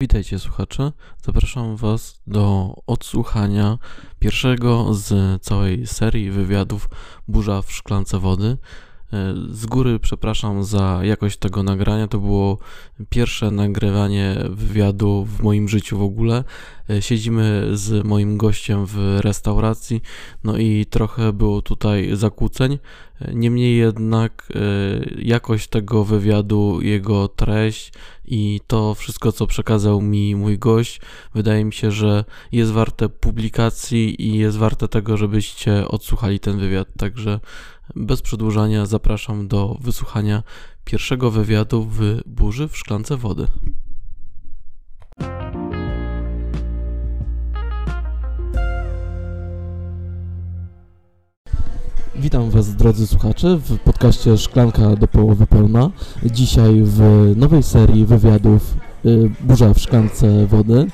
Witajcie słuchacze. Zapraszam Was do odsłuchania pierwszego z całej serii wywiadów Burza w szklance wody. E, z góry przepraszam za jakość tego nagrania. To było pierwsze nagrywanie wywiadu w moim życiu w ogóle. E, siedzimy z moim gościem w restauracji, no i trochę było tutaj zakłóceń. E, niemniej jednak jakość tego wywiadu, jego treść i to wszystko, co przekazał mi mój gość, wydaje mi się, że jest warte publikacji i jest warte tego, żebyście odsłuchali ten wywiad. Także bez przedłużania zapraszam do wysłuchania pierwszego wywiadu w burzy w szklance wody. Witam Was, drodzy słuchacze, w podcaście Szklanka do połowy pełna. Dzisiaj w nowej serii wywiadów y, Burza w szklance wody.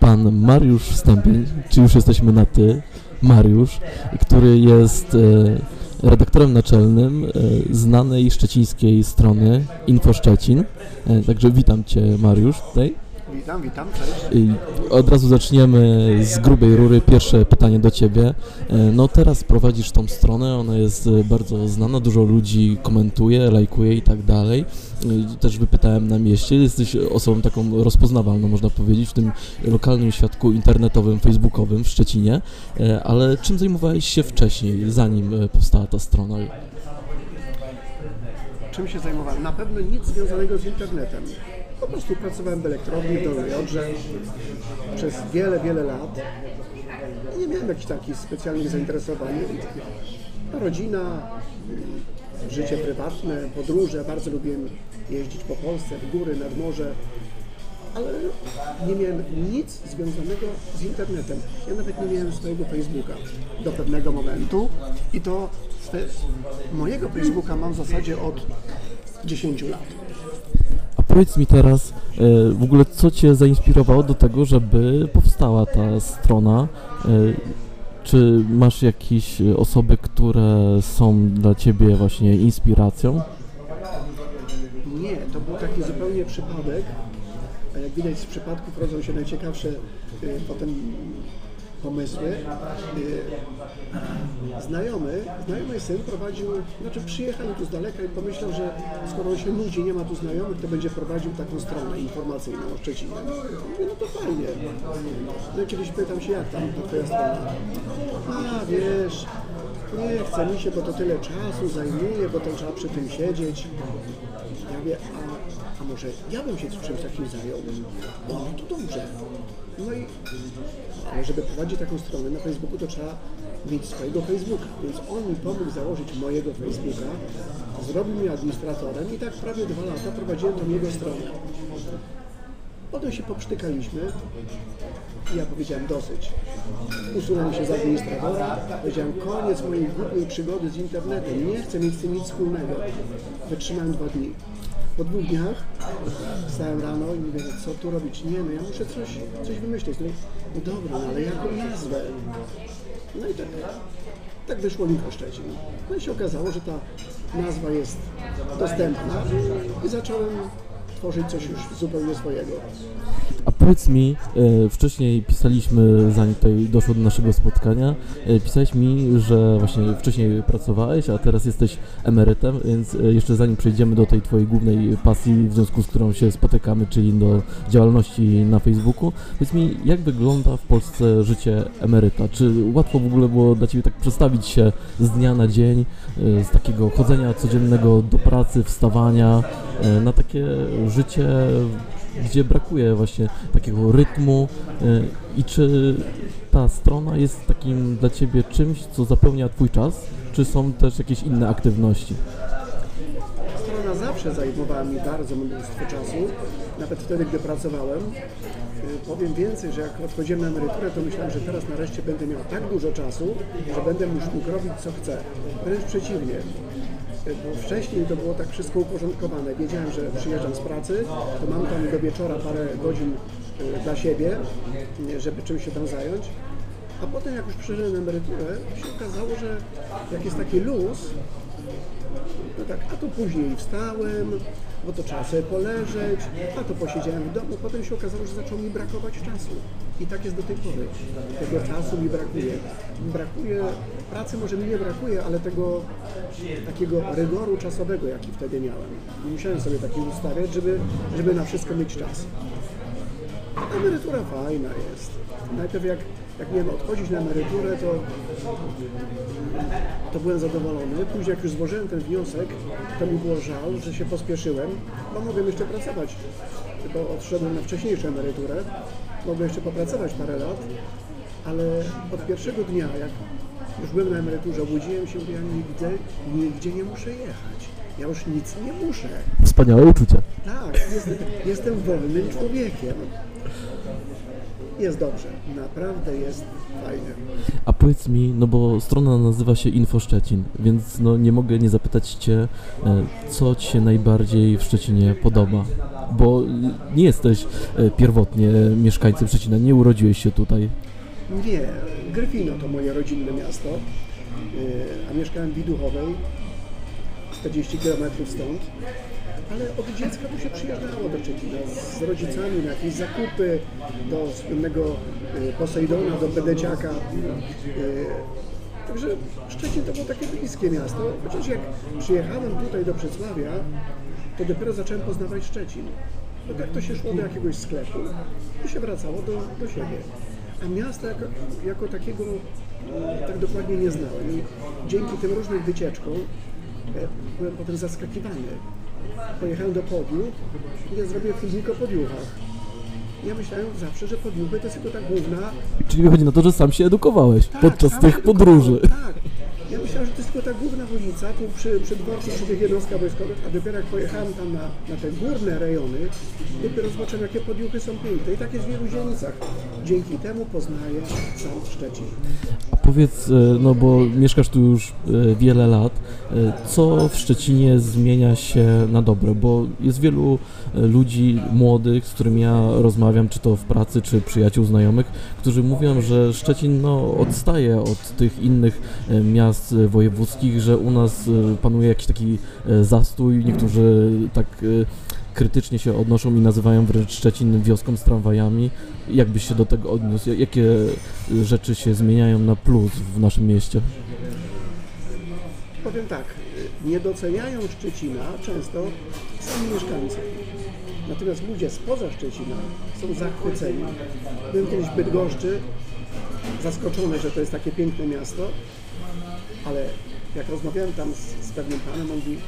Pan Mariusz Stępień, czy już jesteśmy na ty, Mariusz, który jest y, redaktorem naczelnym e, znanej szczecińskiej strony Info Szczecin. E, także witam Cię Mariusz tutaj. Witam, witam, cześć. Od razu zaczniemy z grubej rury. Pierwsze pytanie do Ciebie. E, no teraz prowadzisz tą stronę, ona jest bardzo znana, dużo ludzi komentuje, lajkuje i tak dalej. E, też wypytałem na mieście, jesteś osobą taką rozpoznawalną, można powiedzieć, w tym lokalnym świadku internetowym, facebookowym w Szczecinie, e, ale czym zajmowałeś się wcześniej, zanim powstała ta strona? Czym się zajmowałem? Na pewno nic związanego z internetem. Po prostu pracowałem w elektrowni w Dolnej Odrze przez wiele, wiele lat. Nie miałem jakichś takich specjalnych zainteresowań. Rodzina, życie prywatne, podróże. Bardzo lubiłem jeździć po Polsce, w góry, nad morze. Ale nie miałem nic związanego z internetem. Ja nawet nie miałem swojego Facebooka do pewnego momentu i to mojego Facebooka mam w zasadzie od 10 lat. Powiedz mi teraz e, w ogóle, co Cię zainspirowało do tego, żeby powstała ta strona? E, czy masz jakieś osoby, które są dla Ciebie właśnie inspiracją? Nie, to był taki zupełnie przypadek. A jak widać z przypadków rodzą się najciekawsze potem pomysły. Y, znajomy, znajomy syn prowadził, znaczy przyjechał tu z daleka i pomyślał, że skoro się nudzi, nie ma tu znajomych, to będzie prowadził taką stronę informacyjną o Szczecinie. Mówię, no to fajnie. No i kiedyś pytam się, jak tam ta twoja strona? A wiesz, nie chce mi się, bo to tyle czasu zajmuje, bo to trzeba przy tym siedzieć. Ja mówię, a, a może ja bym się czymś takim zajął? No to dobrze. No i ale żeby prowadzić taką stronę na Facebooku, to trzeba mieć swojego Facebooka. Więc on mi pomógł założyć mojego Facebooka, zrobił mnie administratorem i tak prawie dwa lata prowadziłem tą jego stronę. Potem się poprztykaliśmy i ja powiedziałem dosyć. Usunąłem się z administratora, powiedziałem koniec mojej głupiej przygody z internetem, nie chcę mieć z tym nic wspólnego. Wytrzymałem dwa dni. Po dwóch dniach wstałem rano i mówię, co tu robić? Nie, no ja muszę coś, coś wymyślić. No, no dobra, no ale jaką nazwę? No i tak, tak wyszło Linko Szczecin. No i się okazało, że ta nazwa jest dostępna i zacząłem tworzyć coś już zupełnie swojego. A powiedz mi, e, wcześniej pisaliśmy, zanim tutaj doszło do naszego spotkania, e, pisałeś mi, że właśnie wcześniej pracowałeś, a teraz jesteś emerytem, więc e, jeszcze zanim przejdziemy do tej twojej głównej pasji, w związku z którą się spotykamy, czyli do działalności na Facebooku, powiedz mi, jak wygląda w Polsce życie emeryta? Czy łatwo w ogóle było dla Ciebie tak przestawić się z dnia na dzień, z takiego chodzenia codziennego do pracy, wstawania, na takie życie gdzie brakuje właśnie takiego rytmu y, i czy ta strona jest takim dla Ciebie czymś, co zapełnia Twój czas, czy są też jakieś inne aktywności? Strona zawsze zajmowała mi bardzo mnóstwo czasu, nawet wtedy, gdy pracowałem. Y, powiem więcej, że jak odchodziłem na emeryturę, to myślałem, że teraz nareszcie będę miał tak dużo czasu, że będę mógł robić co chcę. Wręcz przeciwnie bo wcześniej to było tak wszystko uporządkowane. Wiedziałem, że przyjeżdżam z pracy, to mam tam do wieczora parę godzin y, dla siebie, żeby czymś się tam zająć. A potem jak już na emeryturę, się okazało, że jak jest taki luz, No tak, a to później wstałem, bo to trzeba sobie poleżeć, a to posiedziałem w domu. Potem się okazało, że zaczęło mi brakować czasu. I tak jest do tej pory. Tego czasu mi brakuje. Brakuje, pracy może mi nie brakuje, ale tego takiego rygoru czasowego, jaki wtedy miałem. I musiałem sobie taki ustawiać, żeby, żeby na wszystko mieć czas. Emerytura fajna jest. Najpierw jak, jak miałem odchodzić na emeryturę, to, to byłem zadowolony. Później jak już złożyłem ten wniosek, to mi było żal, że się pospieszyłem, bo mogłem jeszcze pracować. Bo odszedłem na wcześniejszą emeryturę. Mogłem jeszcze popracować parę lat, ale od pierwszego dnia, jak już byłem na emeryturze, obudziłem się, że ja nigdy, nigdzie nie muszę jechać. Ja już nic nie muszę. Wspaniałe uczucie. Tak, jestem, jestem wolnym człowiekiem. Jest dobrze, naprawdę jest fajnie. A powiedz mi, no bo strona nazywa się Info Szczecin, więc no nie mogę nie zapytać Cię, e, co Ci się najbardziej w Szczecinie podoba? Bo e, nie jesteś e, pierwotnie mieszkańcem Szczecina, nie urodziłeś się tutaj. Nie, Gryfino to moje rodzinne miasto, yy, a mieszkałem w Widuchowej, 40 km stąd, ale od dziecka tu się przyjeżdżało do Szczecina z rodzicami na jakieś zakupy, do słynnego yy, Posejdona, do Bedeciaka. Yy, Także Szczecin to było takie bliskie miasto, chociaż jak przyjechałem tutaj do Wrocławia, to dopiero zacząłem poznawać Szczecin. Bo tak to się szło do jakiegoś sklepu i się wracało do, do siebie. A miasta jako, jako takiego e, tak dokładnie nie znałem. I dzięki tym różnym wycieczkom e, byłem potem zaskakiwany. Pojechałem do Podiów i ja zrobiłem filmik o Podiuchach. Ja myślałem zawsze, że Podiuchy to jest tylko ta główna Czyli wychodzi na to, że sam się edukowałeś podczas sam tych podróży. Tak. Ja myślałem, że to jest tylko ta główna ulica, tu przy, przy dworcu, przy tych jednostkach wojskowych, a dopiero jak pojechałem tam na, na te górne rejony, dopiero zobaczyłem, jakie podjuchy są piękne. I tak jest w wielu dzielnicach. Dzięki temu poznaję sam Szczecin. Powiedz, e, no bo mieszkasz tu już e, wiele lat, e, co w Szczecinie zmienia się na dobre? Bo jest wielu ludzi młodych, z którymi ja rozmawiam, czy to w pracy, czy przyjaciół, znajomych, którzy mówią, że Szczecin no, odstaje od tych innych e, miast e, wojewódzkich, że u nas e, panuje jakiś taki e, zastój, niektórzy tak krytycznie się odnoszą i nazywają wręcz Szczecin wioską z tramwajami. Jak byś się do tego odniósł? Jakie rzeczy się zmieniają na plus w naszym mieście? Powiem tak, nie doceniają Szczecina często sami mieszkańcy. Natomiast ludzie spoza Szczecina są zachwyceni. Byłem kiedyś w Bydgoszczy, zaskoczony, że to jest takie piękne miasto, ale jak rozmawiałem tam z, z pewnym panem, on mówi,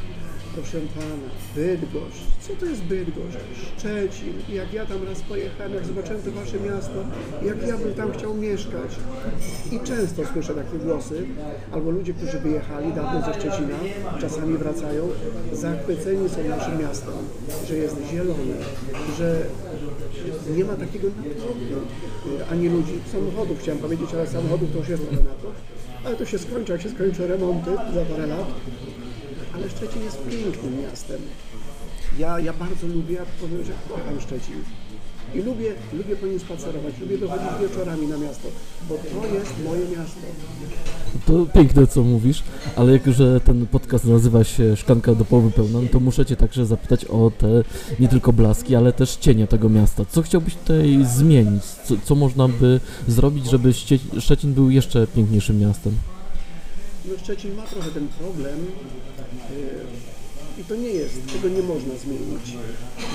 proszę pana, Bydgoszcz, co to jest Bydgoszcz? Szczecin. Jak ja tam raz pojechałem, jak zobaczyłem to wasze miasto, jak ja bym tam chciał mieszkać. I często słyszę takie głosy, albo ludzie, którzy wyjechali dawno ze Szczecina, czasami wracają, zachwyceni są naszym miastem, że jest zielone, że nie ma takiego natłoku, y, ani ludzi, samochodów, chciałem powiedzieć, ale samochodów to już jest trochę natłok, ale to się skończy, jak się skończą remonty za parę lat. Ale Szczecin jest pięknym miastem. Ja, ja bardzo lubię, powiem, że kocham Szczecin. I lubię, lubię po nim spacerować, lubię wychodzić wieczorami na miasto, bo to jest moje miasto. To piękne, co mówisz, ale jak już że ten podcast nazywa się Szklanka do połowy pełna, no to muszę Cię także zapytać o te nie tylko blaski, ale też cienie tego miasta. Co chciałbyś tutaj zmienić? Co, co można by zrobić, żeby Szczecin był jeszcze piękniejszym miastem? No Szczecin ma trochę ten problem yy, i to nie jest, tego nie można zmienić.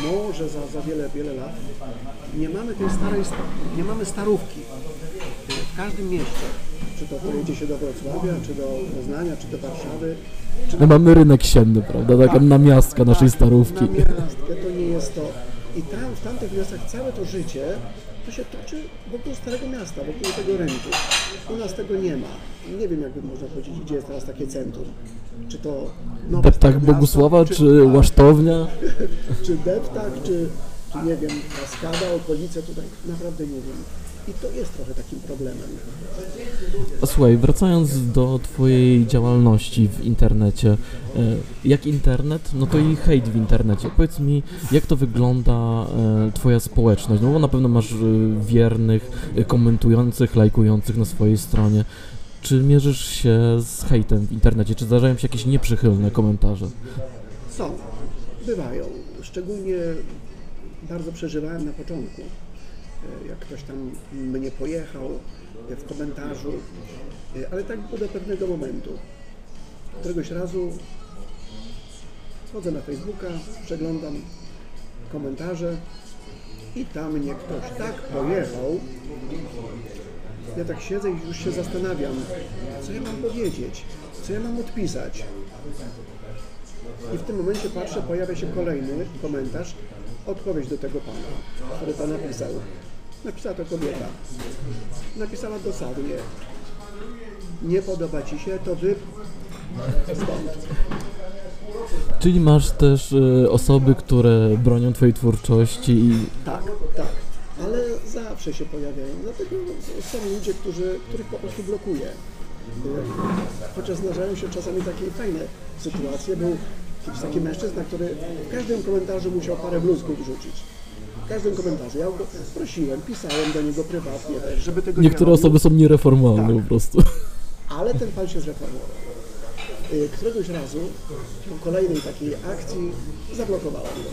Może za, za wiele, wiele lat nie mamy tej starej, sta- nie mamy starówki w każdym mieście. Czy to pojedzie się do Wrocławia, czy do Poznania, czy do Warszawy, czy No mamy rynek sienny, prawda? Taka namiastka naszej starówki. Na miastkę to nie jest to. I tam, w tamtych miastach całe to życie to się toczy wokół Starego Miasta, wokół tego rynku. U nas tego nie ma. Nie wiem, jakby można powiedzieć, gdzie jest teraz takie centrum. Czy to nowe Deptak Bogusława, czy łasztownia? czy Deptak, czy, czy nie wiem, Kaskada, okolice tutaj, naprawdę nie wiem. I to jest trochę takim problemem. Słuchaj, wracając do Twojej działalności w internecie, e, jak internet, no to i hejt w internecie. Powiedz mi, jak to wygląda e, Twoja społeczność? No bo na pewno masz e, wiernych, komentujących, lajkujących na swojej stronie. Czy mierzysz się z hejtem w internecie? Czy zdarzają się jakieś nieprzychylne komentarze? Są, bywają. Szczególnie bardzo przeżywałem na początku, jak ktoś tam mnie pojechał e, w komentarzu, E, ale tak było do pewnego momentu. Któregoś razu wchodzę na Facebooka, przeglądam komentarze i tam mnie ktoś tak pojechał. Ja tak siedzę i już się zastanawiam, co ja mam powiedzieć, co ja mam odpisać. I w tym momencie patrzę, pojawia się kolejny komentarz, odpowiedź do tego pana, który to napisał. Napisała to kobieta. Napisała dosadnie. Nie podoba ci się, to wy stąd. Czyli masz też e, osoby, które bronią twojej twórczości i Tak, tak. Ale zawsze się pojawiają. Dlatego są ludzie, którzy, których po prostu blokuje. Chociaż zdarzają się czasami takie fajne sytuacje. Był jakiś taki mężczyzna, który w każdym komentarzu musiał parę bluzków wrzucić. W każdym komentarzu. Ja go prosiłem, pisałem do niego prywatnie też, żeby tego niektóre nie osoby są niereformalne Tak. po prostu. Ale ten pan się zreformował. Y, Któregoś razu po kolejnej takiej akcji zablokowałem go.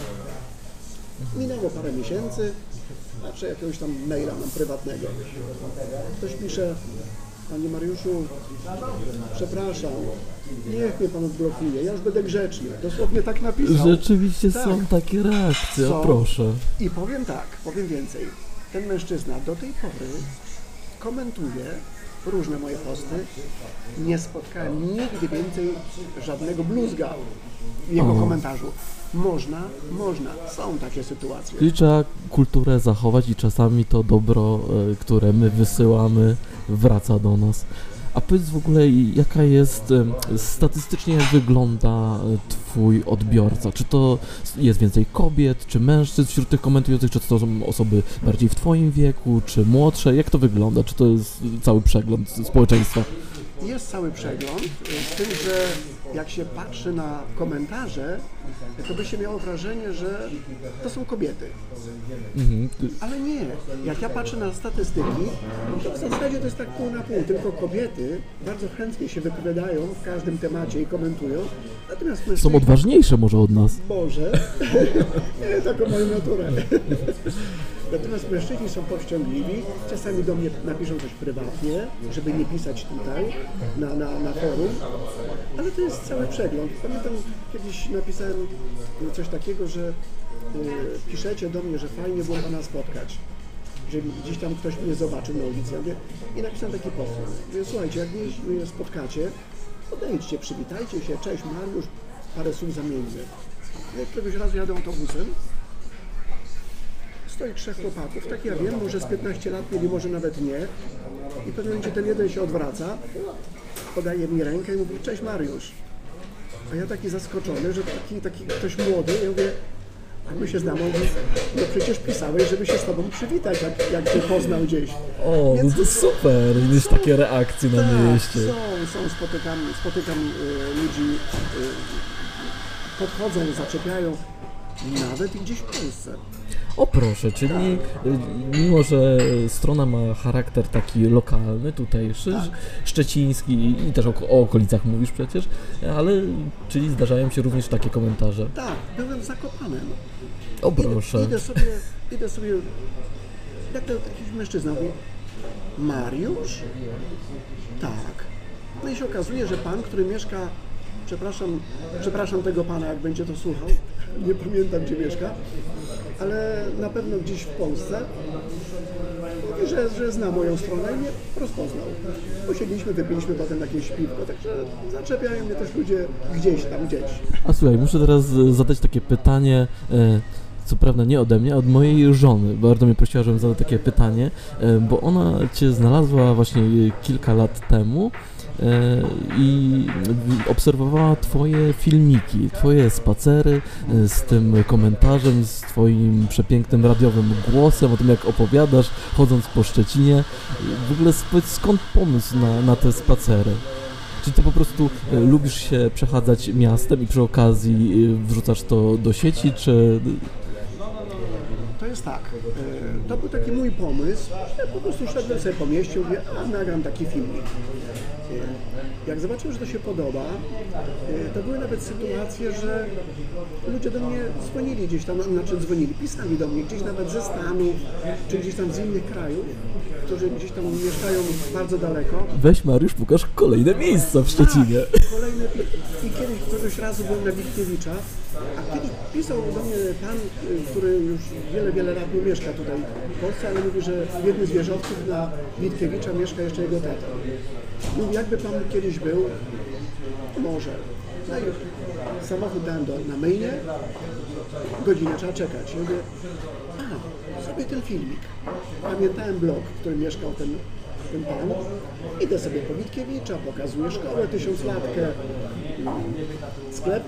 Minęło parę miesięcy, patrzę jakiegoś tam maila mam prywatnego. Ktoś pisze, Panie Mariuszu, przepraszam, niech mnie Pan odblokuje, ja już będę grzeczny. Dosłownie tak napisał. Rzeczywiście Tak. są takie reakcje, Są. proszę. I powiem tak, powiem więcej. Ten mężczyzna do tej pory komentuje różne moje posty. Nie spotkałem nigdy więcej żadnego bluzga w jego O. komentarzu. Można, można. Są takie sytuacje. Czyli trzeba kulturę zachować i czasami to dobro, e, które my wysyłamy, wraca do nas. A powiedz w ogóle, jaka jest statystycznie, jak wygląda e, Twój odbiorca? Czy to jest więcej kobiet, czy mężczyzn wśród tych komentujących, czy to są osoby bardziej w Twoim wieku, czy młodsze? Jak to wygląda? Czy to jest cały przegląd społeczeństwa? Jest cały przegląd, y, z tym, że jak się patrzy na komentarze, to by się miało wrażenie, że to są kobiety. Mhm. Ale nie. Jak ja patrzę na statystyki, to w zasadzie to jest tak pół na pół. Tylko kobiety bardzo chętnie się wypowiadają w każdym temacie i komentują. Natomiast Są odważniejsze może od nas. Może. nie, taką moją naturę. Natomiast mężczyźni są powściągliwi, czasami do mnie napiszą coś prywatnie, żeby nie pisać tutaj na, na, na forum, ale to jest cały przegląd. Pamiętam kiedyś napisałem coś takiego, że y, piszecie do mnie, że fajnie było Pana spotkać, że gdzieś tam ktoś mnie zobaczył na ulicy. Mówię, I napisałem taki post. Mówię, słuchajcie, jak mnie, spotkacie, podejdźcie, przywitajcie się, cześć Mariusz, parę słów zamieńmy. Jak któregoś razu jadę autobusem, stoi trzech chłopaków, tak ja wiem, może z 15 lat mieli, może nawet nie. I w pewnym momencie ten jeden się odwraca, podaje mi rękę i mówi, cześć Mariusz. A ja taki zaskoczony, że taki, taki ktoś młody, ja mówię, a my się znamy, on mówi, no przecież pisałeś, żeby się z tobą przywitać, jak, jak cię poznał gdzieś. O, Więc- no to super, widzisz takie reakcje na Tak, mieście. są, są, spotykam, spotykam y, ludzi, y, podchodzą, zaczepiają, nawet i gdzieś w Polsce. O proszę, czyli y, mimo, że strona ma charakter taki lokalny, tutejszy, Tak. szczeciński i też o, o okolicach mówisz przecież, ale czyli zdarzają się również takie komentarze. Tak, byłem w Zakopanem. O Idę, proszę. idę sobie, idę sobie, jak to jakiś mężczyzna mówi, Mariusz? Tak. No i się okazuje, że pan, który mieszka, przepraszam, przepraszam tego pana, jak będzie to słuchał, nie pamiętam gdzie mieszka, ale na pewno gdzieś w Polsce, mówi, że, że zna moją stronę i mnie rozpoznał. Posiedliśmy, wypiliśmy potem jakieś piwko, także zaczepiają mnie też ludzie gdzieś tam, gdzieś. A słuchaj, muszę teraz e, zadać takie pytanie, e, co prawda nie ode mnie, a od mojej żony. Bardzo mnie prosiła, żebym zadał takie pytanie, e, bo ona Cię znalazła właśnie kilka lat temu i w- obserwowała Twoje filmiki, Twoje spacery e, z tym komentarzem, z Twoim przepięknym radiowym głosem, o tym jak opowiadasz, chodząc po Szczecinie. W ogóle skąd pomysł na, na te spacery? Czy ty po prostu e, lubisz się przechadzać miastem i przy okazji e, wrzucasz to do sieci, czy... To jest tak, e, to był taki mój pomysł, że po prostu szedłem sobie po mieście, mówię, a nagram taki filmik. E, Jak zobaczyłem, że to się podoba, e, to były nawet sytuacje, że ludzie do mnie dzwonili gdzieś tam, znaczy dzwonili, pisali do mnie gdzieś nawet ze Stanów, czy gdzieś tam z innych krajów, którzy gdzieś tam mieszkają bardzo daleko. Weź Mariusz, pokaż kolejne miejsca w Szczecinie. Kolejny, I kiedyś któregoś razu byłem na Witkiewicza, a kiedyś pisał do mnie pan, który już wiele, wiele lat nie mieszka tutaj w Polsce, ale mówi, że w jednym z wieżowców na Witkiewicza mieszka jeszcze jego tata. Mówi, jakby pan kiedyś był, może. No i samochód dałem do, na myjnie, godzinę trzeba czekać. Mówię, a, sobie ten filmik. Pamiętałem blok, w którym mieszkał ten, ten pan. Idę sobie po Witkiewicza, pokazuję szkołę, tysiąclatkę, sklep.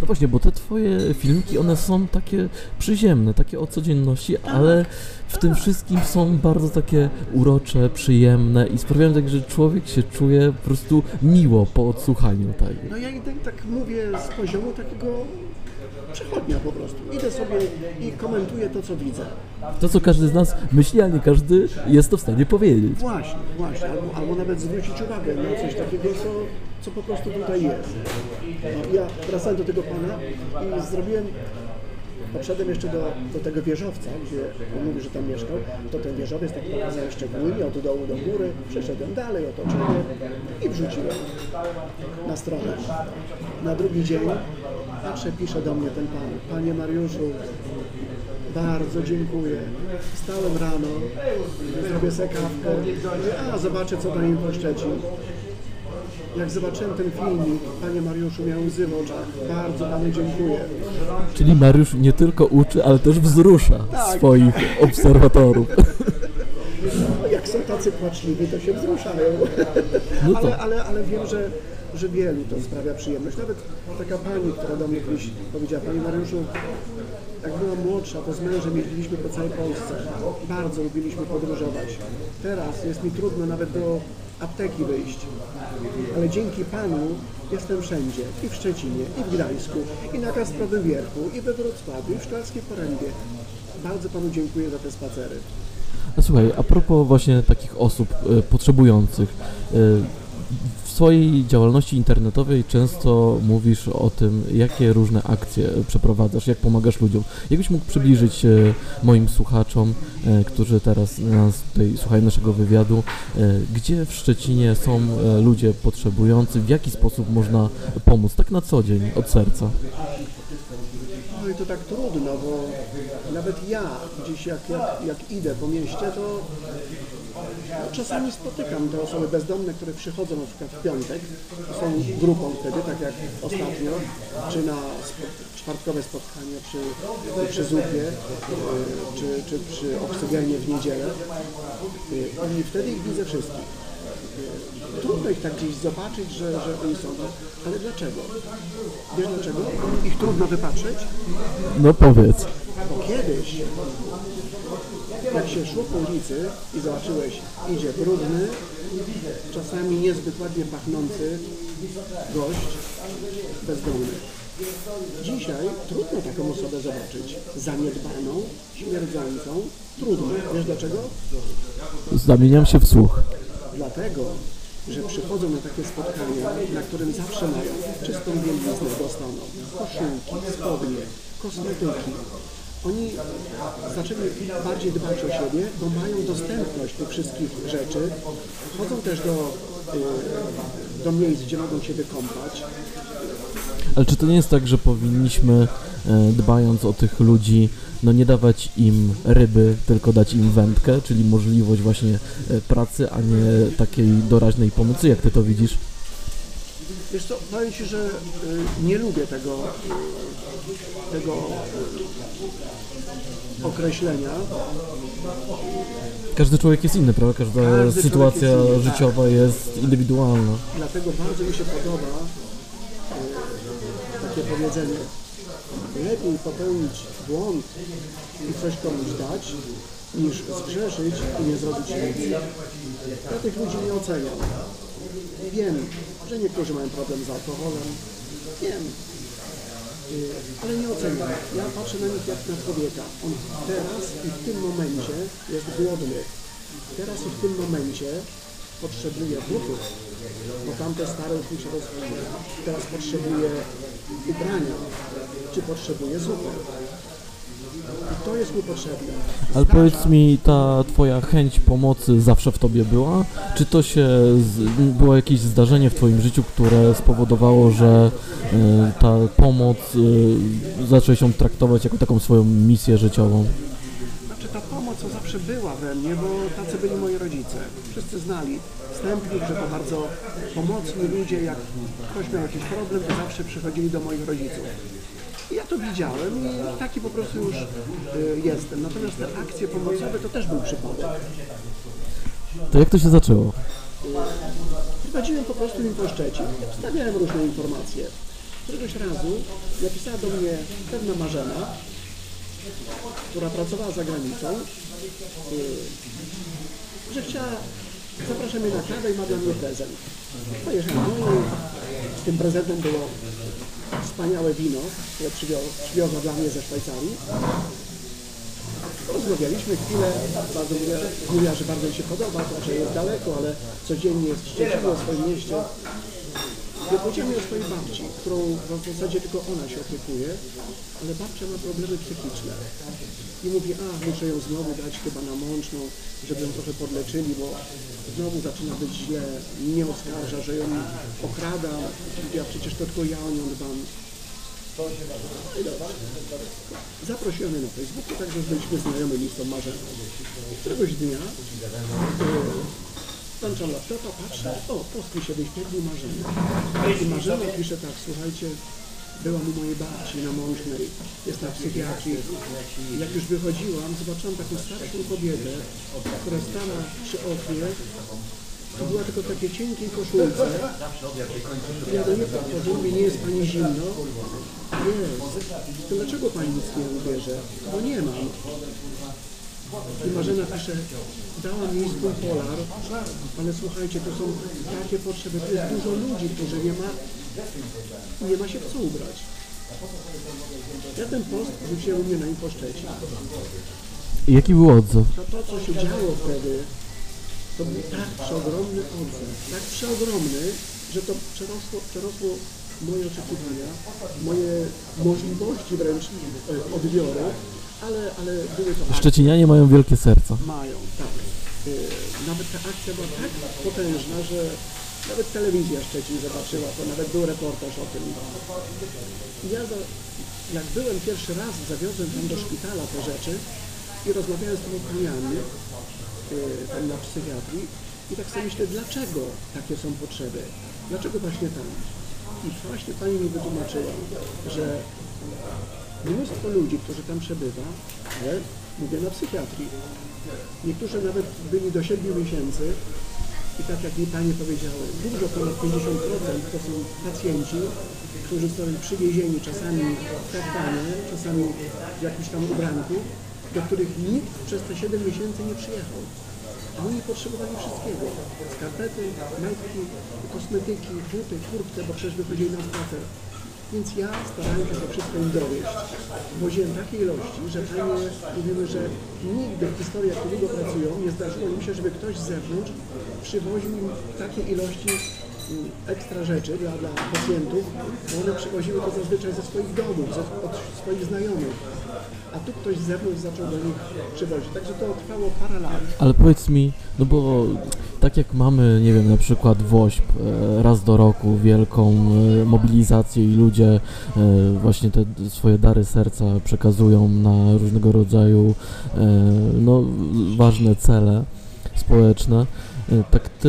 No właśnie, bo te twoje filmiki, one są takie przyziemne, takie o codzienności, ale w tym wszystkim są bardzo takie urocze, przyjemne i sprawiają tak, że człowiek się czuje po prostu miło po odsłuchaniu tego. No ja idę, tak mówię z poziomu takiego przechodnia po prostu. Idę sobie i komentuję to, co widzę. To, co każdy z nas myśli, a nie każdy jest to w stanie powiedzieć. Właśnie, właśnie. Albo, albo nawet zwrócić uwagę na coś takiego, co, co po prostu tutaj jest. No, ja wracałem do tego pana i zrobiłem, podszedłem jeszcze do, do tego wieżowca, gdzie on mówi, że tam mieszkał, to ten wieżowiec tak pokazał szczególnie od dołu do góry, przeszedłem dalej, otoczenie i wrzuciłem na stronę. Na drugi dzień patrzę, pisze do mnie ten pan, panie Mariuszu, bardzo dziękuję. Wstałem rano, zrobię sobie kawkę, a zobaczę co tam im po Szczecin. Jak zobaczyłem ten filmik, panie Mariuszu, miałem łzy w oczach. Bardzo panu dziękuję. Czyli Mariusz nie tylko uczy, ale też wzrusza Tak. swoich obserwatorów. No, jak są tacy płaczliwi, to się wzruszają. No to- Ale, ale, ale wiem, że, że wielu to sprawia przyjemność. Nawet taka pani, która do mnie kiedyś powiedziała, panie Mariuszu, jak byłam młodsza, to z mężem jeździliśmy po całej Polsce. Bardzo lubiliśmy podróżować. Teraz jest mi trudno nawet do apteki wyjść. Ale dzięki Panu jestem wszędzie. I w Szczecinie, i w Gdańsku, i na Kasprowym Wierchu, i we Wrocławiu, i w Szklarskiej Porębie. Bardzo Panu dziękuję za te spacery. A słuchaj, a propos właśnie takich osób e, potrzebujących, w swojej działalności internetowej często mówisz o tym, jakie różne akcje przeprowadzasz, jak pomagasz ludziom. Jakbyś mógł przybliżyć e, moim słuchaczom, e, którzy teraz nas tutaj słuchają naszego wywiadu, e, gdzie w Szczecinie są ludzie potrzebujący, w jaki sposób można pomóc, tak na co dzień, od serca. No i to tak trudno, bo nawet ja gdzieś jak, jak, jak idę po mieście, to czasami spotykam te osoby bezdomne, które przychodzą na przykład w piątek, są grupą wtedy, tak jak ostatnio, czy na czwartkowe spotkanie przy, przy zupie, y, czy, czy przy oksygenie w niedzielę y, i wtedy ich widzę wszystkich. Y, Trudno ich tak gdzieś zobaczyć, że, że oni są, ale dlaczego? Wiesz dlaczego? Ich trudno wypatrzeć? No powiedz. Bo kiedyś, jak się szło po ulicy i zobaczyłeś, idzie brudny, czasami niezbyt ładnie pachnący gość bezdomny. Dzisiaj trudno taką osobę zobaczyć. Zaniedbaną, śmierdzącą. Trudno. Wiesz dlaczego? Zamieniam się w słuch. Dlatego, że przychodzą na takie spotkania, na którym zawsze mają czystą bieliznę dostaną, koszulki, spodnie, kosmetyki. Oni zaczęli bardziej dbać o siebie, bo mają dostępność tych wszystkich rzeczy. Chodzą też do, y, do miejsc, gdzie mogą się wykąpać. Ale czy to nie jest tak, że powinniśmy, e, dbając o tych ludzi, no nie dawać im ryby, tylko dać im wędkę, czyli możliwość właśnie e, pracy, a nie takiej doraźnej pomocy, jak ty to widzisz? Wiesz co, powiem Ci, że y, nie lubię tego, y, tego y, określenia. Każdy człowiek jest inny, prawda? Każda Każdy sytuacja jest tak. życiowa jest indywidualna. Dlatego bardzo mi się podoba takie powiedzenie. Lepiej popełnić błąd i coś komuś dać, niż zgrzeszyć i nie zrobić nic. Ja tych ludzi nie oceniam. Wiem, że niektórzy mają problem z alkoholem. Wiem. ale nie oceniam. Ja patrzę na nich jak na człowieka. On teraz i w tym momencie jest głodny. Teraz i w tym momencie potrzebuje butów, bo tamte stare już się rozwaliły. Teraz potrzebuje ubrania, czy potrzebuje zupy. I to jest mu potrzebne. Ale powiedz mi, ta twoja chęć pomocy zawsze w tobie była? Czy to się, z, było jakieś zdarzenie w twoim życiu, które spowodowało, że e, ta pomoc, e, zacząłeś ją traktować jako taką swoją misję życiową? Znaczy ta pomoc to zawsze była we mnie, bo tacy byli moi rodzice. Wszyscy znali wstępnych, że to bardzo pomocni ludzie. Jak ktoś miał jakiś problem, to zawsze przychodzili do moich rodziców. I ja to widziałem i taki po prostu już y, jestem. Natomiast te akcje pomocowe to też był przypadek. To jak to się zaczęło? Prowadziłem po prostu im po Szczecin i wstawiałem różne informacje. Któregoś razu napisała do mnie pewna Marzena, która pracowała za granicą, yy, że chciała, zaprasza mnie na kawę i ma dla mnie prezent. Pojechałem no i tym prezentem było wspaniałe wino, które przywio- przywiozła dla mnie ze Szwajcarii. Rozmawialiśmy chwilę, bardzo mówiła, mówiła, że bardzo mi się podoba, to, że jest daleko, ale codziennie jest w Szczecinie, o swoim mieście. Mi o swojej babci, którą w zasadzie tylko ona się opiekuje, ale babcia ma problemy psychiczne. I mówi, a muszę ją znowu dać chyba na mączną, żeby ją trochę podleczyli, bo znowu zaczyna być źle, mnie oskarża, że ją okrada. Mówi, a przecież to tylko ja o nią dbam. Zaprosiłem na Facebooku, także byliśmy znajomymi z tą marzenką. Któregoś dnia yy, włączam laptopa, patrzę, o, post mi się wyświetlił Marzena. I Marzena pisze tak, słuchajcie, byłam u mojej babci na Mącznej, jest na psychiatrii. I Jak już wychodziłam, zobaczyłam taką starszą kobietę, która stała przy oknie, to była tylko w takiej cienkiej koszulce. Ja do niej podchodzę, nie jest Pani zimno? Jest. To dlaczego Pani nic nie ubierze? Bo nie mam. I Marzena pisze, dała mi swój polar, ale słuchajcie, to są takie potrzeby, to jest dużo ludzi, którzy nie ma, nie ma się w co ubrać. Ja ten post wrzuciłem u mnie na Infoszczeci. I jaki był odzew? To, to, co się działo wtedy, to był tak przeogromny odzew, tak przeogromny, że to przerosło, przerosło moje oczekiwania, moje możliwości wręcz e, odbioru, ale, ale były to akcje. Szczecinianie mają wielkie serca. Mają, tak. Yy, Nawet ta akcja była tak potężna, że nawet telewizja Szczecin zobaczyła to, nawet był reportaż o tym. I Ja za, jak byłem pierwszy raz, zawiozłem tam do szpitala te rzeczy i rozmawiałem z tymi paniami yy, tam na psychiatrii i tak sobie myślę, dlaczego takie są potrzeby? Dlaczego właśnie tam? I właśnie pani mi wytłumaczyła, że mnóstwo ludzi, którzy tam przebywa, ale mówię na psychiatrii. Niektórzy nawet byli do 7 miesięcy i tak jak mi panie powiedziały, dużo ponad 50% to są pacjenci, którzy są przywiezieni czasami w czasami w jakimś tam ubranku, do których nikt przez te 7 miesięcy nie przyjechał. A oni potrzebowali wszystkiego. Skarpety, majtki, kosmetyki, buty, kurtkę, bo przecież wychodzili na spacer. Więc ja starałem się to wszystko im dowieść. Woziłem takie ilości, że panie mówimy, że nigdy w historii, jak długo pracują, nie zdarzyło im się, żeby ktoś z zewnątrz przywoził im takie ilości mm, ekstra rzeczy dla, dla pacjentów, bo one przywoziły to zazwyczaj ze swoich domów, ze, od swoich znajomych. A tu ktoś z zewnątrz zaczął do nich przywozić. Także to trwało parę lat. Ale powiedz mi, no bo tak jak mamy, nie wiem, na przykład WOŚP e, raz do roku, wielką e, mobilizację i ludzie e, właśnie te swoje dary serca przekazują na różnego rodzaju no, ważne cele społeczne, tak ty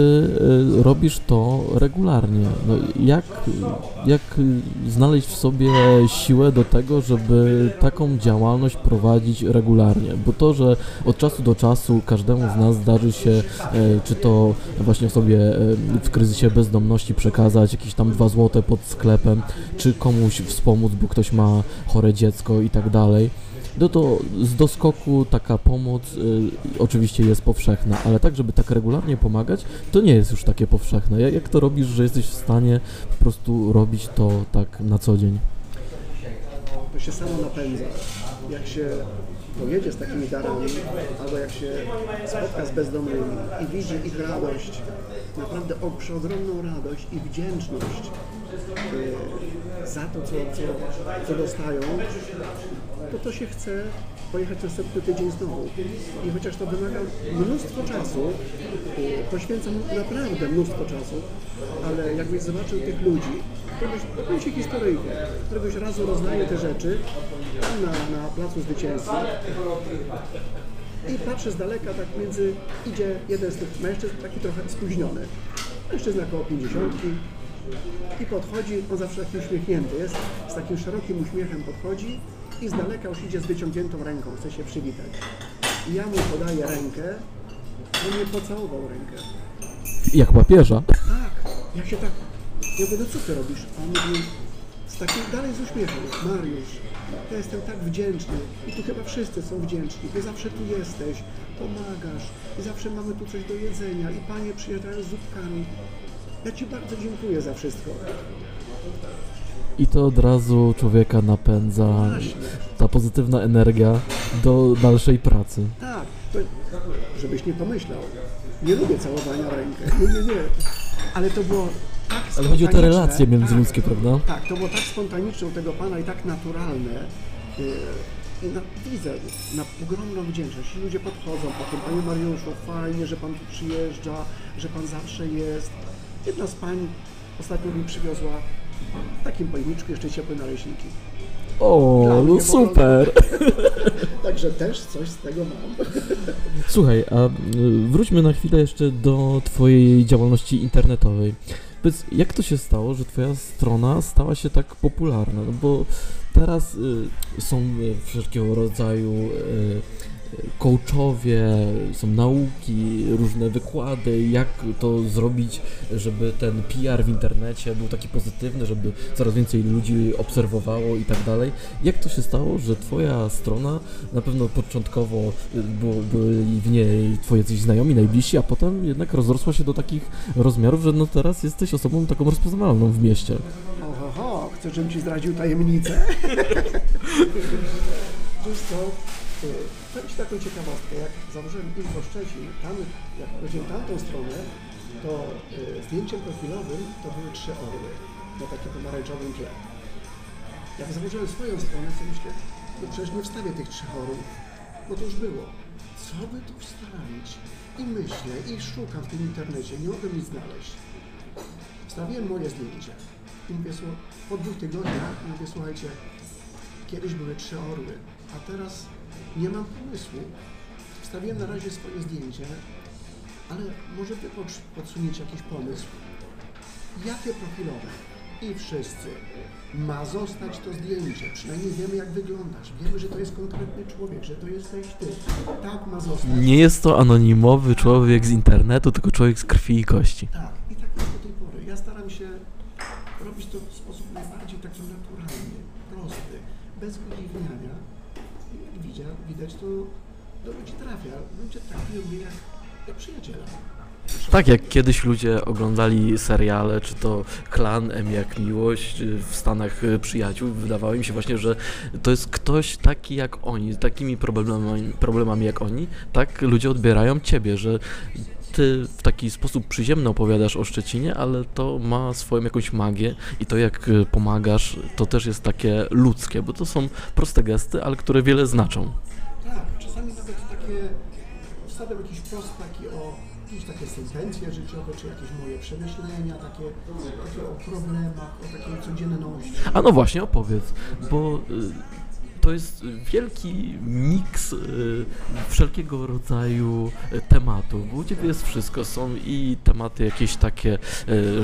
e, robisz to regularnie. No, jak, jak znaleźć w sobie siłę do tego, żeby taką działalność prowadzić regularnie? Bo to, że od czasu do czasu każdemu z nas zdarzy się, e, czy to właśnie sobie e, w kryzysie bezdomności przekazać jakieś tam dwa złote pod sklepem, czy komuś wspomóc, bo ktoś ma chore dziecko i tak dalej. No to z doskoku taka pomoc y, oczywiście jest powszechna, ale tak, żeby tak regularnie pomagać, to nie jest już takie powszechne. Jak, to robisz, że jesteś w stanie po prostu robić to tak na co dzień? to się samo napędza. Jak się pojedzie z takimi darami, albo jak się spotka z bezdomnymi i widzi ich radość, naprawdę przeogromną radość i wdzięczność e, za to, co, co, co dostają, to to się chce pojechać następny tydzień znowu. I chociaż to wymaga mnóstwo czasu, y, poświęcam naprawdę mnóstwo czasu, ale jakbyś zobaczył tych ludzi, powiem Ci historyjkę, któregoś razu rozdaję te rzeczy na, na Placu Zwycięstwa i patrzę z daleka, tak między, idzie jeden z tych mężczyzn, taki trochę spóźniony. Mężczyzna około 50 i podchodzi, on zawsze taki uśmiechnięty jest, z takim szerokim uśmiechem podchodzi i z daleka już idzie z wyciągniętą ręką, chce się przywitać. I ja mu podaję rękę, on mnie pocałował rękę. Jak papieża. Tak, ja się tak, ja mówię, no co ty robisz? A on mówi, z takim, dalej z uśmiechem, Mariusz, ja jestem tak wdzięczny i tu chyba wszyscy są wdzięczni, ty zawsze tu jesteś, pomagasz i zawsze mamy tu coś do jedzenia i panie przyjeżdżają z zupkami. Ja ci bardzo dziękuję za wszystko. I to od razu człowieka napędza Właśnie. ta pozytywna energia do dalszej pracy. Tak, to żebyś nie pomyślał. Nie lubię całowania rękę. Nie, nie, nie. Ale to było tak Ale chodzi o te relacje międzyludzkie, tak, prawda? Tak, to było tak spontaniczne u tego pana i tak naturalne. Yy, I na, widzę na ogromną wdzięczność. I ludzie podchodzą potem, panie Mariuszu, fajnie, że pan tu przyjeżdża, że pan zawsze jest. Jedna z pań ostatnio mi przywiozła w takim pojemniczku jeszcze ciepłe naleśniki. O, no mnie po super. Także też coś z tego mam. Słuchaj, a y, wróćmy na chwilę jeszcze do Twojej działalności internetowej. Powiedz, jak to się stało, że Twoja strona stała się tak popularna? No bo teraz y, są y, wszelkiego rodzaju y, coachowie, są nauki, różne wykłady, jak to zrobić, żeby ten PR w internecie był taki pozytywny, żeby coraz więcej ludzi obserwowało i tak dalej. Jak to się stało, że Twoja strona, na pewno początkowo y, byli w niej Twoje jacyś znajomi, najbliżsi, a potem jednak rozrosła się do takich rozmiarów, że no teraz jesteś osobą taką rozpoznawalną w mieście. Ho, ho, ho, chcesz, żebym Ci zdradził tajemnicę? Wiesz co, powiem taką ciekawostkę, jak założyłem Info Szczecin, tam, jak powiedziałem tamtą stronę, to y, zdjęciem profilowym to były trzy orły na takim pomarańczowym tle. Jak założyłem swoją stronę, to myślę, no przecież nie wstawię tych trzech orłów, bo to już było. Co by tu wstawić? I myślę, i szukam w tym internecie, nie mogę nic znaleźć. Wstawiłem moje zdjęcie. I mówię, po dwóch tygodniach mówię, słuchajcie, kiedyś były trzy orły, a teraz nie mam pomysłu. Wstawiłem na razie swoje zdjęcie, ale może wy pod- podsuniecie jakiś pomysł. Jakie profilowe? I wszyscy. Ma zostać to zdjęcie. Przynajmniej wiemy, jak wyglądasz. Wiemy, że to jest konkretny człowiek, że to jesteś ty. Tak ma zostać. Nie jest to anonimowy człowiek z internetu, tylko człowiek z krwi i kości. Tak, i tak jest do tej pory. Ja staram się robić to w sposób najbardziej taki naturalny, prosty, bez udziwniania. Widać, to do ludzi trafia. Ludzie traktują mnie jak, jak przyjaciela. Tak jak kiedyś ludzie oglądali seriale, czy to Klan, M jak Miłość, w Stanach y, Przyjaciół, wydawało mi się właśnie, że to jest ktoś taki jak oni, z takimi problemami, problemami jak oni, tak ludzie odbierają ciebie, że ty w taki sposób przyziemny opowiadasz o Szczecinie, ale to ma swoją jakąś magię i to jak y, pomagasz, to też jest takie ludzkie, bo to są proste gesty, ale które wiele znaczą. Tak, czasami nawet takie wstawiam jakiś post taki o jakieś takie sentencje życiowe, czy jakieś moje przemyślenia, takie, takie o problemach, o takiej codzienności. A no właśnie, opowiedz, bo y, to jest wielki miks y, wszelkiego rodzaju y, tematów, bo u Ciebie jest wszystko, są i tematy jakieś takie, y,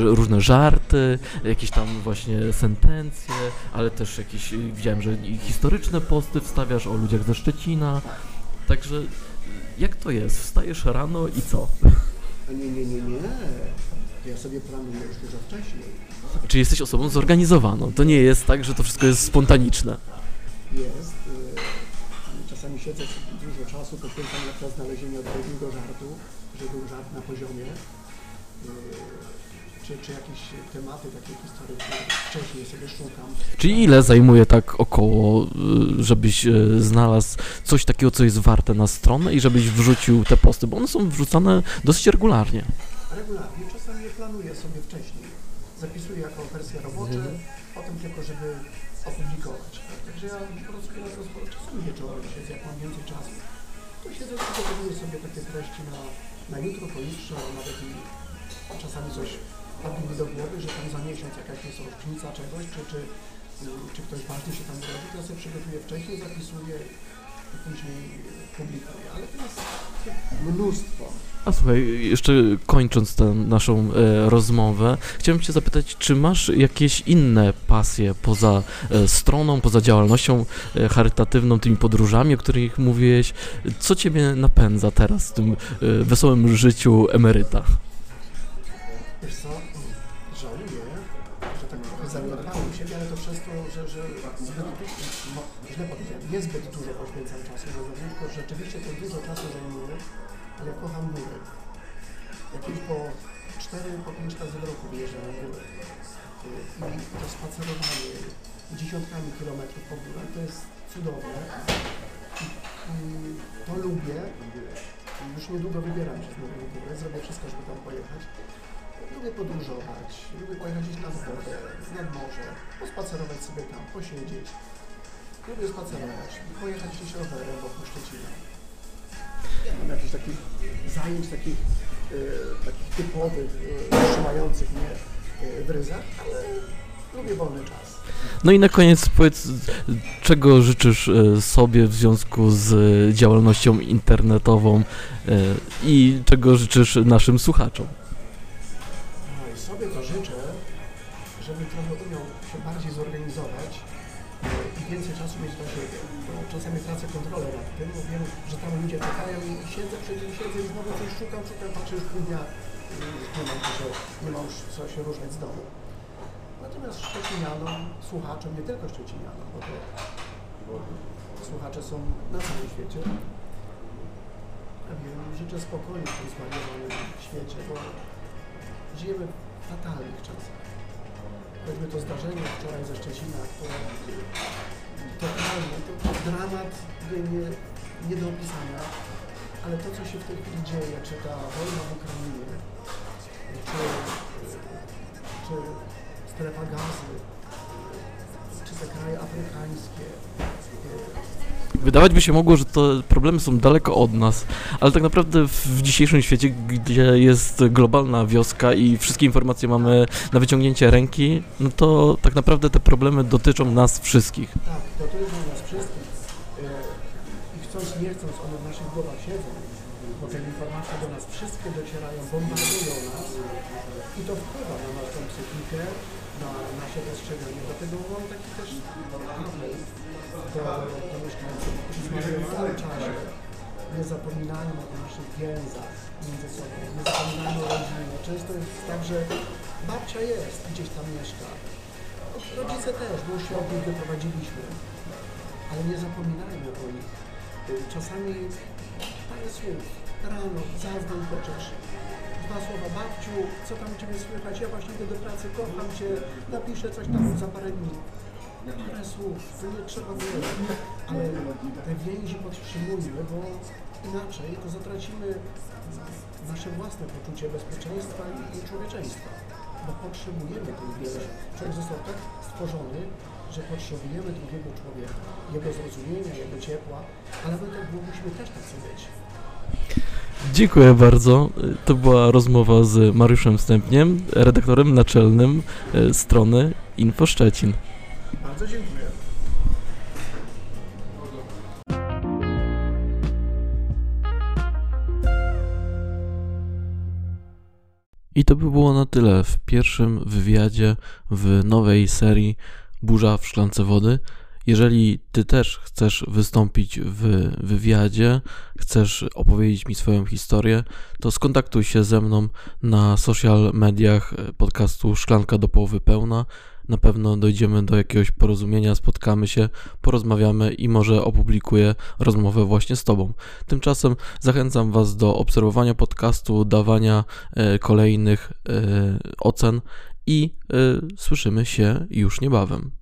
różne żarty, jakieś tam właśnie sentencje, ale też jakieś, widziałem, że historyczne posty wstawiasz o ludziach ze Szczecina, także jak to jest? Wstajesz rano i co? A nie, nie, nie, nie. To ja sobie planuję już dużo wcześniej. Czy jesteś osobą zorganizowaną? To nie jest tak, że to wszystko jest spontaniczne. Jest. y, Czasami siedzę dużo czasu, poświęcam na przykład znalezienie odpowiedniego żartu, żeby był żart na poziomie. y, Czy czy, jakieś tematy takie historyczne wcześniej sobie szukam. Czyli ile zajmuje tak około, y, żebyś znalazł coś takiego, co jest warte na stronę i żebyś wrzucił te posty, bo one są wrzucane dosyć regularnie. Regularnie, czasami je planuję sobie wcześniej. Zapisuję jako wersję robocze, Mhm. potem tylko, żeby opublikować. Także ja pracuję na to sporo. Czasami wieczorem siedzę, jak mam więcej czasu, to siedzę, przygotowuję sobie takie treści na, na jutro, pojutrze, nawet i czasami coś padnie mi do głowy, że tam za miesiąc jakaś jest rocznica czegoś, czy, czy, czy ktoś ważny się tam urodzi, to ja sobie przygotuję wcześniej, zapisuję i później publikuję. Ale to jest mnóstwo. A słuchaj, jeszcze kończąc tę naszą e, rozmowę, chciałem Cię zapytać, czy masz jakieś inne pasje poza e, stroną, poza działalnością e, charytatywną, tymi podróżami, o których mówiłeś? Co Ciebie napędza teraz w tym e, wesołym życiu emeryta? 4, po 5 razy w roku wyjeżdżam na górę. I to spacerowanie dziesiątkami kilometrów po górach to jest cudowne. I to lubię. Już niedługo wybieram się znowu na górę, zrobię wszystko, żeby tam pojechać. Lubię podróżować, lubię pojechać gdzieś nad wodę, nad morze, pospacerować sobie tam, posiedzieć. Lubię spacerować, pojechać gdzieś rowerem wokół Szczecina. Nie mam jakichś takich zajęć, takich, e, takich typowych, e, trzymających mnie e, w ryzach, ale lubię wolny czas. No i na koniec powiedz, czego życzysz e, sobie w związku z e, działalnością internetową e, i czego życzysz naszym słuchaczom? Się z domu. Natomiast Szczecinianom, słuchaczom, nie tylko Szczecinianom, bo to słuchacze są na całym świecie, wiem, życzę spokoju w tym zwariowanym świecie, bo żyjemy w fatalnych czasach. Choćby to zdarzenie wczoraj ze Szczecina, które totalnie, to, to dramat nie, nie do opisania, ale to, co się w tej chwili dzieje, czy ta wojna w Ukrainie, czy, czy strefa gazy, czy te kraje afrykańskie, Wydawać by się mogło, że te problemy są daleko od nas, ale tak naprawdę w, dzisiejszym świecie, gdzie jest globalna wioska i wszystkie informacje mamy na wyciągnięcie ręki, no to tak naprawdę te problemy dotyczą nas wszystkich. Tak, dla nas wszystkich. E, I chcąc, nie chcąc, one w naszych głowach siedzą, bo te informacje do nas wszystkie docierają, bombardują nas i to wpływa na naszą psychikę, na nasze postrzeganie. Dlatego mam taki też apel do, do mieszkańców, którzy w całym czasie nie zapominają o naszych więzach między sobą, nie zapominają o rodzinie. Często jest tak, że babcia jest, gdzieś tam mieszka, rodzice też, bo już się od nich wyprowadziliśmy ale nie zapominajmy o nich. Czasami parę słów, rano, zadzwoń chociaż. Dwa słowa, babciu, co tam u Ciebie słychać? Ja właśnie idę do pracy, kocham Cię, napiszę coś tam za parę dni. Parę słów, to nie trzeba wiele, ale te więzi podtrzymujmy, bo inaczej to zatracimy nasze własne poczucie bezpieczeństwa i, człowieczeństwa, bo potrzebujemy tej więzi. Człowiek został tak stworzony, że potrzebujemy drugiego człowieka, jego zrozumienia, jego ciepła, ale my to musimy też tacy być. Dziękuję bardzo. To była rozmowa z Mariuszem Wstępniem, redaktorem naczelnym e, strony Info Szczecin. Bardzo dziękuję. I to by było na tyle w pierwszym wywiadzie w nowej serii Burza w szklance wody. Jeżeli ty też chcesz wystąpić w wywiadzie, chcesz opowiedzieć mi swoją historię, to skontaktuj się ze mną na social mediach podcastu Szklanka do połowy pełna. Na pewno dojdziemy do jakiegoś porozumienia, spotkamy się, porozmawiamy i może opublikuję rozmowę właśnie z Tobą. Tymczasem zachęcam Was do obserwowania podcastu, dawania e, kolejnych e, ocen i e, słyszymy się już niebawem.